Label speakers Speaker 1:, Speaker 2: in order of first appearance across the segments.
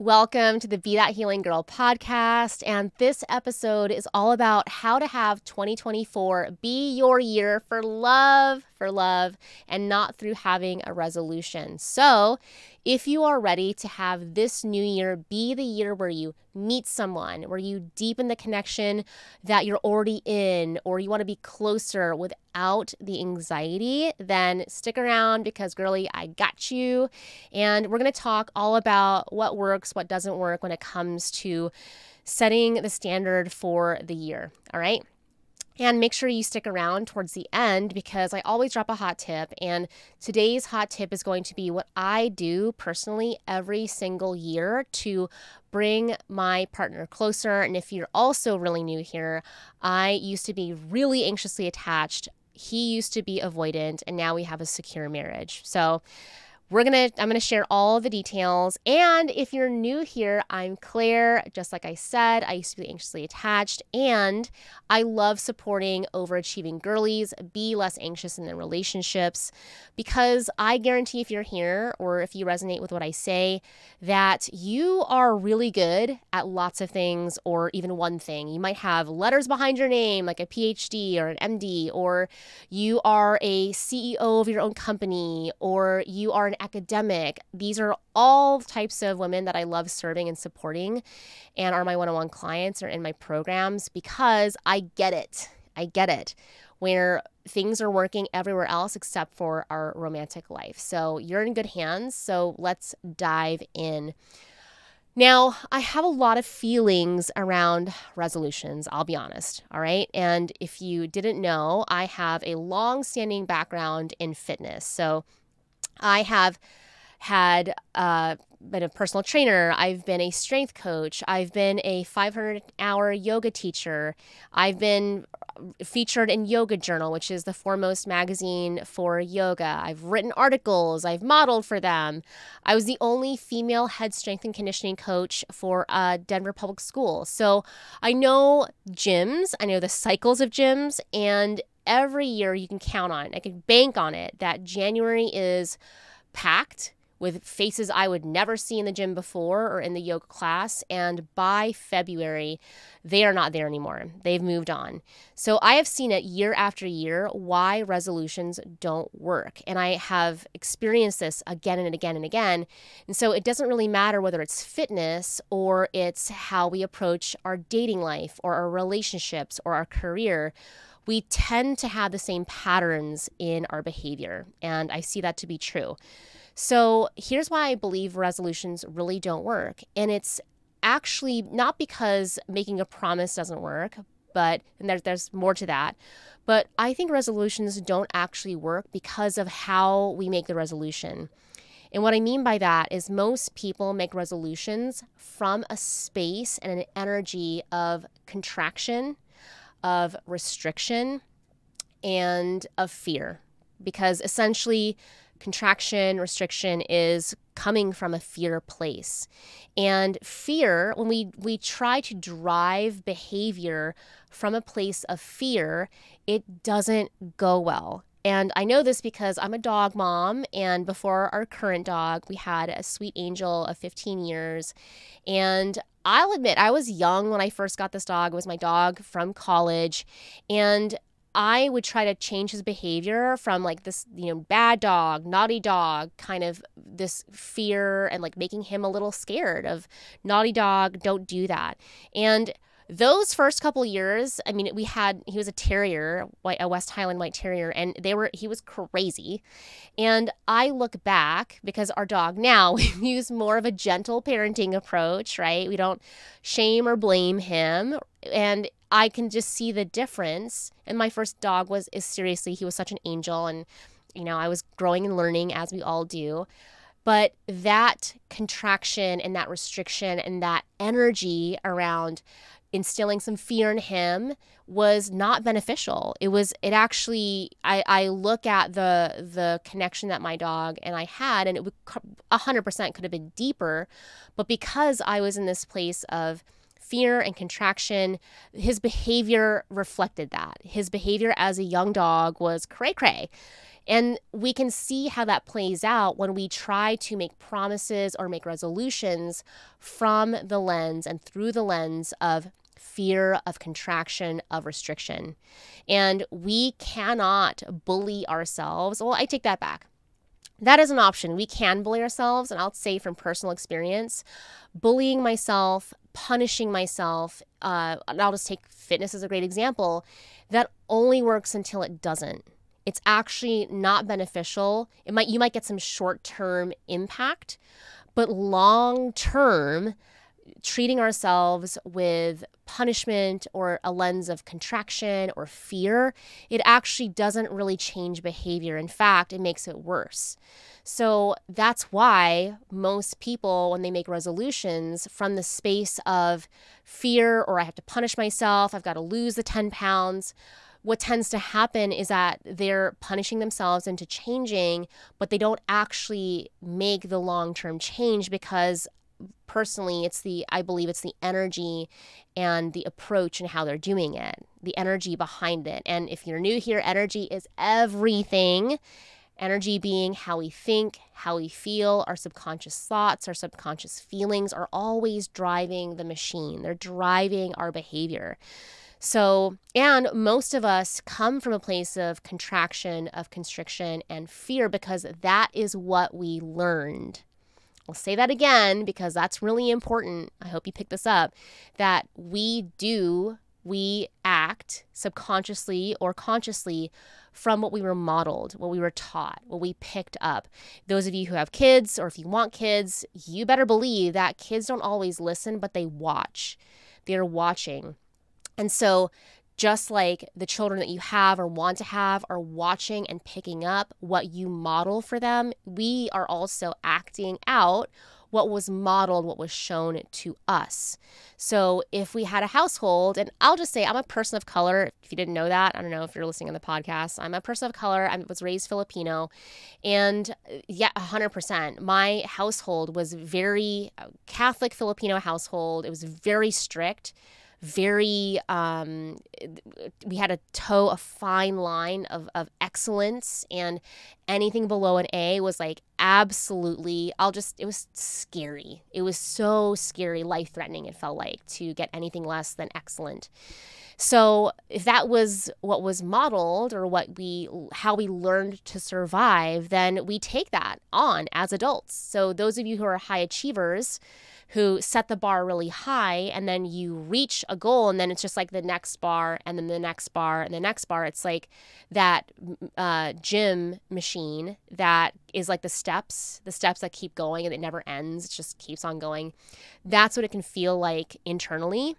Speaker 1: Welcome to the Be That Healing Girl podcast. And this episode is all about how to have 2024 be your year for love, for love, and not through having a resolution. So, if you are ready to have this new year be the year where you meet someone, where you deepen the connection that you're already in, or you want to be closer without the anxiety, then stick around because, girly, I got you. And we're going to talk all about what works, what doesn't work when it comes to setting the standard for the year. All right. And make sure you stick around towards the end because I always drop a hot tip. And today's hot tip is going to be what I do personally every single year to bring my partner closer. And if you're also really new here, I used to be really anxiously attached. He used to be avoidant, and now we have a secure marriage. So, we're gonna i'm gonna share all the details. And if you're new here i'm claire just like i said i used to be anxiously attached. And i love supporting overachieving girlies be less anxious in their relationships because i guarantee if you're here or if you resonate with what i say that you are really good at lots of things or even one thing. You might have letters behind your name like a phd or an md or you are a ceo of your own company or you are an academic. These are all types of women that I love serving and supporting and are my one on one clients or in my programs because I get it. I get it. Where things are working everywhere else except for our romantic life. So you're in good hands. So let's dive in. Now, I have a lot of feelings around resolutions, I'll be honest. All right. And if you didn't know, I have a long standing background in fitness. So I have had uh, been a personal trainer. I've been a strength coach. I've been a 500 hour yoga teacher. I've been featured in Yoga Journal, which is the foremost magazine for yoga. I've written articles. I've modeled for them. I was the only female head strength and conditioning coach for uh, Denver Public School. So I know gyms, I know the cycles of gyms, and every year you can count on, I can bank on it that January is packed with faces I would never see in the gym before or in the yoga class. And by February, they are not there anymore. They've moved on. So I have seen it year after year why resolutions don't work. And I have experienced this again and again and again. And so it doesn't really matter whether it's fitness or it's how we approach our dating life or our relationships or our career we tend to have the same patterns in our behavior. And I see that to be true. So here's why I believe resolutions really don't work. And it's actually not because making a promise doesn't work, but and there, there's more to that. But I think resolutions don't actually work because of how we make the resolution. And what I mean by that is most people make resolutions from a space and an energy of contraction, of restriction, and of fear. Because essentially, contraction, restriction is coming from a fear place. And fear, when we, we try to drive behavior from a place of fear, it doesn't go well. And I know this because I'm a dog mom, and before our current dog, we had a sweet angel of 15 years. And I'll admit, I was young when I first got this dog. It was my dog from college. And I would try to change his behavior from like this, you know, bad dog, naughty dog, kind of this fear and like making him a little scared of naughty dog, don't do that. And those first couple years, I mean, we had he was a terrier, a West Highland White Terrier, and they were he was crazy. And I look back because our dog now we use more of a gentle parenting approach, right? We don't shame or blame him, and I can just see the difference. And my first dog was is seriously, he was such an angel and you know, I was growing and learning as we all do. But that contraction and that restriction and that energy around instilling some fear in him was not beneficial. It was it actually I, I look at the the connection that my dog and I had and it would 100% could have been deeper, but because I was in this place of fear and contraction. His behavior reflected that. His behavior as a young dog was cray cray. And we can see how that plays out when we try to make promises or make resolutions from the lens and through the lens of fear, of contraction, of restriction. And we cannot bully ourselves. Well, I take that back. That is an option. We can bully ourselves. And I'll say from personal experience, bullying myself, punishing myself, uh, and I'll just take fitness as a great example, that only works until it doesn't. It's actually not beneficial. It might you might get some short-term impact, but long-term treating ourselves with punishment or a lens of contraction or fear, it actually doesn't really change behavior. In fact, it makes it worse. So that's why most people, when they make resolutions from the space of fear or I have to punish myself, I've got to lose the 10 pounds, what tends to happen is that they're punishing themselves into changing, but they don't actually make the long term change because personally it's the i believe it's the energy and the approach and how they're doing it the energy behind it. And if you're new here energy is everything. Energy being how we think how we feel our subconscious thoughts our subconscious feelings are always driving the machine. They're driving our behavior. So, and most of us come from a place of contraction, of constriction, and fear because that is what we learned I'll say that again because that's really important. I hope you pick this up that we do, we act subconsciously or consciously from what we were modeled, what we were taught, what we picked up. Those of you who have kids or if you want kids, you better believe that kids don't always listen, but they watch. They're watching. And so just like the children that you have or want to have are watching and picking up what you model for them, we are also acting out what was modeled, what was shown to us. So if we had a household, and I'll just say I'm a person of color. If you didn't know that, I don't know if you're listening on the podcast. I'm a person of color. I was raised Filipino, and yeah, 100%. My household was very uh, Catholic Filipino household. It was very strict very um, we had to toe a fine line of, of excellence and anything below an a was like absolutely i'll just it was scary. It was so scary life threatening it felt like to get anything less than excellent. So if that was what was modeled or what we how we learned to survive then we take that on as adults. So those of you who are high achievers who set the bar really high and then you reach a goal and then it's just like the next bar and then the next bar and the next bar. It's like that uh, gym machine that is like the steps, the steps that keep going and it never ends. It just keeps on going. That's what it can feel like internally.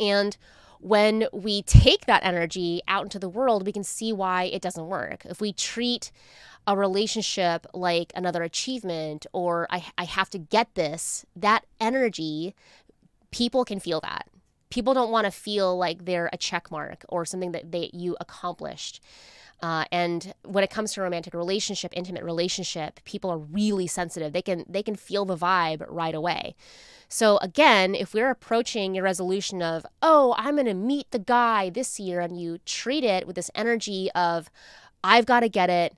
Speaker 1: And when we take that energy out into the world, we can see why it doesn't work. If we treat a relationship like another achievement or I, I have to get this, that energy, people can feel that. People don't want to feel like they're a check mark or something that they you accomplished. Uh, and when it comes to romantic relationship, intimate relationship, people are really sensitive. They can they can feel the vibe right away. So again, if we're approaching your resolution of, oh, I'm going to meet the guy this year, and you treat it with this energy of, I've got to get it,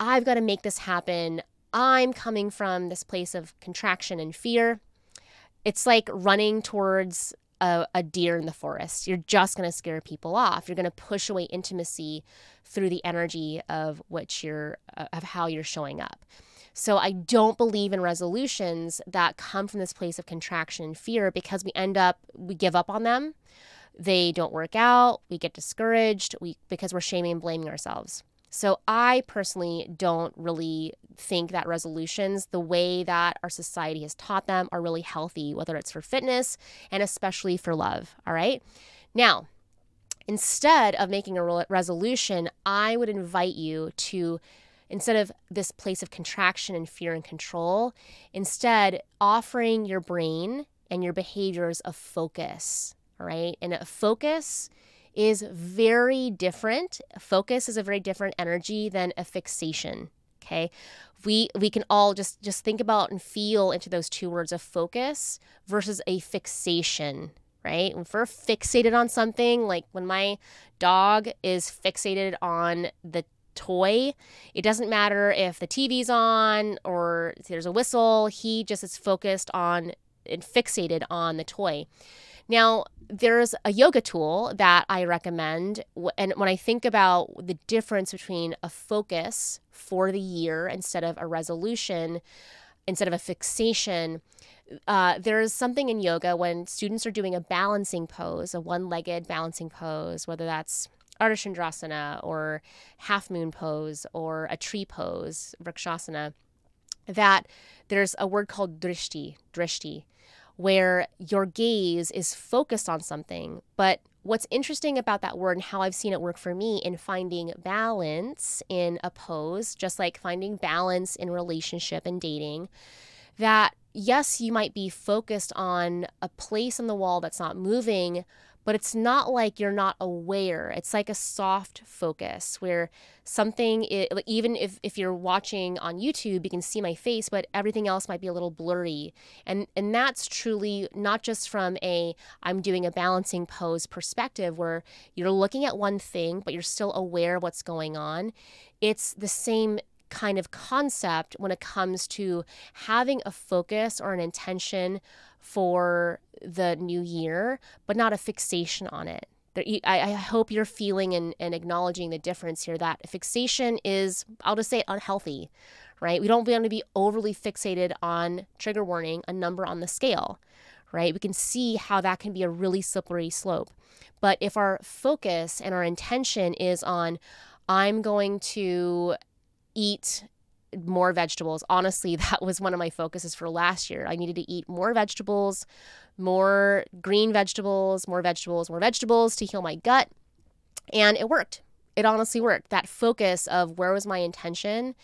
Speaker 1: I've got to make this happen. I'm coming from this place of contraction and fear. It's like running towards a, a deer in the forest. You're just going to scare people off. You're going to push away intimacy through the energy of which you're uh, of how you're showing up. So I don't believe in resolutions that come from this place of contraction and fear because we end up we give up on them. They don't work out, we get discouraged, we because we're shaming and blaming ourselves. So I personally don't really think that resolutions, the way that our society has taught them, are really healthy, whether it's for fitness and especially for love. All right. Now, instead of making a resolution, I would invite you to, instead of this place of contraction and fear and control, instead offering your brain and your behaviors a focus. All right. And a focus is very different. Focus is a very different energy than a fixation. Okay. We we can all just just think about and feel into those two words of focus versus a fixation, right? If we're fixated on something, like when my dog is fixated on the toy. It doesn't matter if the TV's on or there's a whistle. He just is focused on and fixated on the toy. Now, there's a yoga tool that I recommend. And when I think about the difference between a focus for the year instead of a resolution, instead of a fixation, uh, there's something in yoga when students are doing a balancing pose, a one legged balancing pose, whether that's Ardha or half moon pose or a tree pose, Vrikshasana, that there's a word called drishti, drishti, where your gaze is focused on something. But what's interesting about that word and how I've seen it work for me in finding balance in a pose, just like finding balance in relationship and dating, that yes, you might be focused on a place on the wall that's not moving, but it's not like you're not aware. It's like a soft focus where something, is, even if, if you're watching on YouTube, you can see my face, but everything else might be a little blurry. And, and that's truly not just from a I'm doing a balancing pose perspective where you're looking at one thing, but you're still aware of what's going on. It's the same kind of concept when it comes to having a focus or an intention for the new year, but not a fixation on it. I, hope you're feeling and, and acknowledging the difference here that fixation is, I'll just say, unhealthy, right? We don't want to be overly fixated on trigger warning, a number on the scale, right? We can see how that can be a really slippery slope. But if our focus and our intention is on, I'm going to eat more vegetables. Honestly, that was one of my focuses for last year. I needed to eat more vegetables, more green vegetables, more vegetables, more vegetables to heal my gut. And it worked. It honestly worked. That focus of where was my intention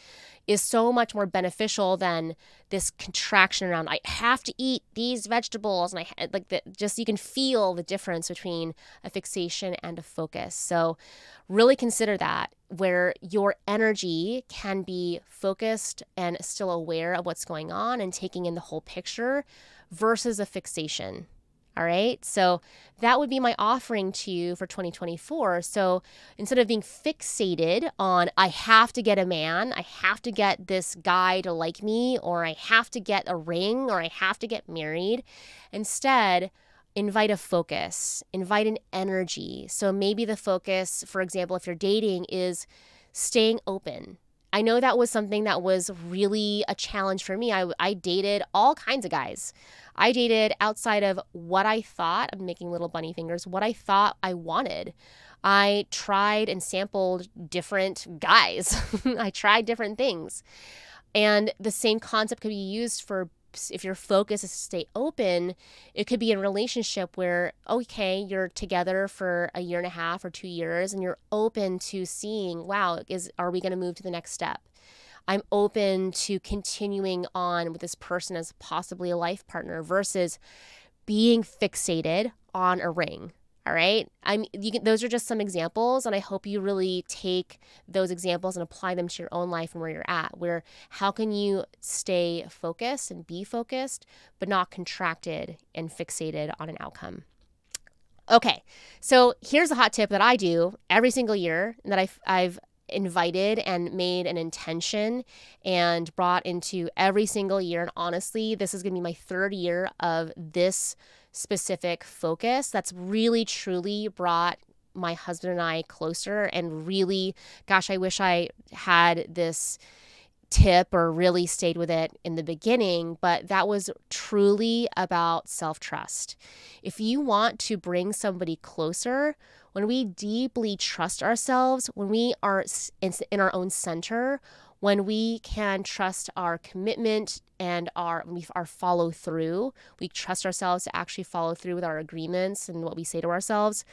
Speaker 1: is so much more beneficial than this contraction around I have to eat these vegetables and I like the, just you can feel the difference between a fixation and a focus. So really consider that where your energy can be focused and still aware of what's going on and taking in the whole picture versus a fixation. All right. So that would be my offering to you for 2024. So instead of being fixated on, I have to get a man, I have to get this guy to like me, or I have to get a ring, or I have to get married, instead, invite a focus, invite an energy. So maybe the focus, for example, if you're dating, is staying open. I know that was something that was really a challenge for me. I, I dated all kinds of guys. I dated outside of what I thought, I'm making little bunny fingers, what I thought I wanted. I tried and sampled different guys. I tried different things. And the same concept could be used for if your focus is to stay open, it could be a relationship where, okay, you're together for a year and a half or two years and you're open to seeing, wow, is are we going to move to the next step? I'm open to continuing on with this person as possibly a life partner versus being fixated on a ring. All right. I'm you can, those are just some examples and I hope you really take those examples and apply them to your own life and where you're at. Where how can you stay focused and be focused but not contracted and fixated on an outcome. Okay. So, here's a hot tip that I do every single year and that I've, I've invited and made an intention and brought into every single year. And honestly, this is going to be my third year of this specific focus that's really truly brought my husband and I closer and really gosh I wish I had this tip or really stayed with it in the beginning, but that was truly about self trust. If you want to bring somebody closer, when we deeply trust ourselves, when we are in our own center, when we can trust our commitment and our our follow through, we trust ourselves to actually follow through with our agreements and what we say to ourselves.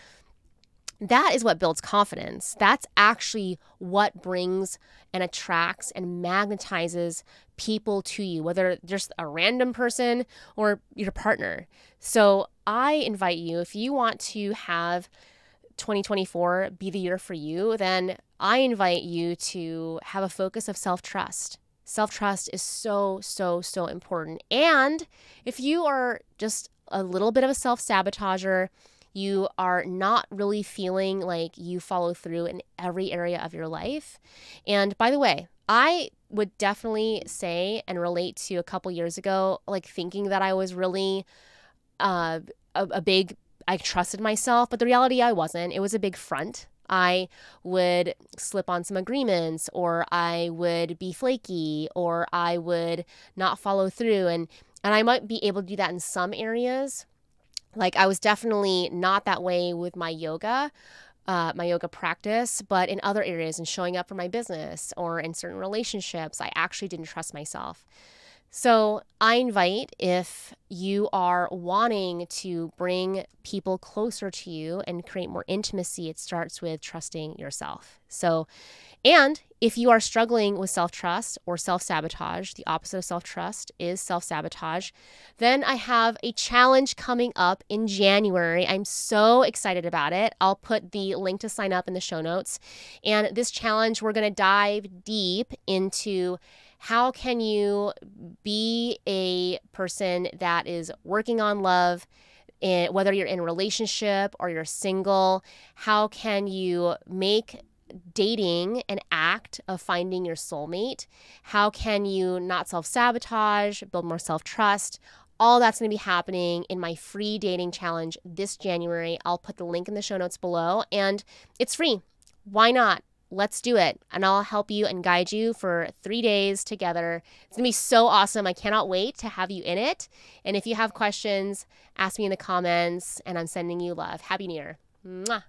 Speaker 1: That is what builds confidence. That's actually what brings and attracts and magnetizes people to you, whether just a random person or your partner. So, I invite you if you want to have 2024 be the year for you, then I invite you to have a focus of self trust. Self trust is so, so, so important. And if you are just a little bit of a self sabotager, you are not really feeling like you follow through in every area of your life. And by the way, I would definitely say and relate to a couple years ago, like thinking that I was really uh, a, a big, I trusted myself, but the reality I wasn't. It was a big front. I would slip on some agreements, or I would be flaky, or I would not follow through. And, and I might be able to do that in some areas. Like I was definitely not that way with my yoga, uh, my yoga practice, but in other areas and showing up for my business or in certain relationships, I actually didn't trust myself. So, I invite if you are wanting to bring people closer to you and create more intimacy, it starts with trusting yourself. So, and if you are struggling with self trust or self sabotage, the opposite of self trust is self sabotage, then I have a challenge coming up in January. I'm so excited about it. I'll put the link to sign up in the show notes. And this challenge, we're going to dive deep into how can you be a person that is working on love in, whether you're in a relationship or you're single how can you make dating an act of finding your soulmate how can you not self-sabotage build more self-trust all that's going to be happening in my free dating challenge this January. I'll put the link in the show notes below and it's free. Why not? Let's do it. And I'll help you and guide you for three days together. It's going to be so awesome. I cannot wait to have you in it. And if you have questions, ask me in the comments, and I'm sending you love. Happy New Year. Mwah.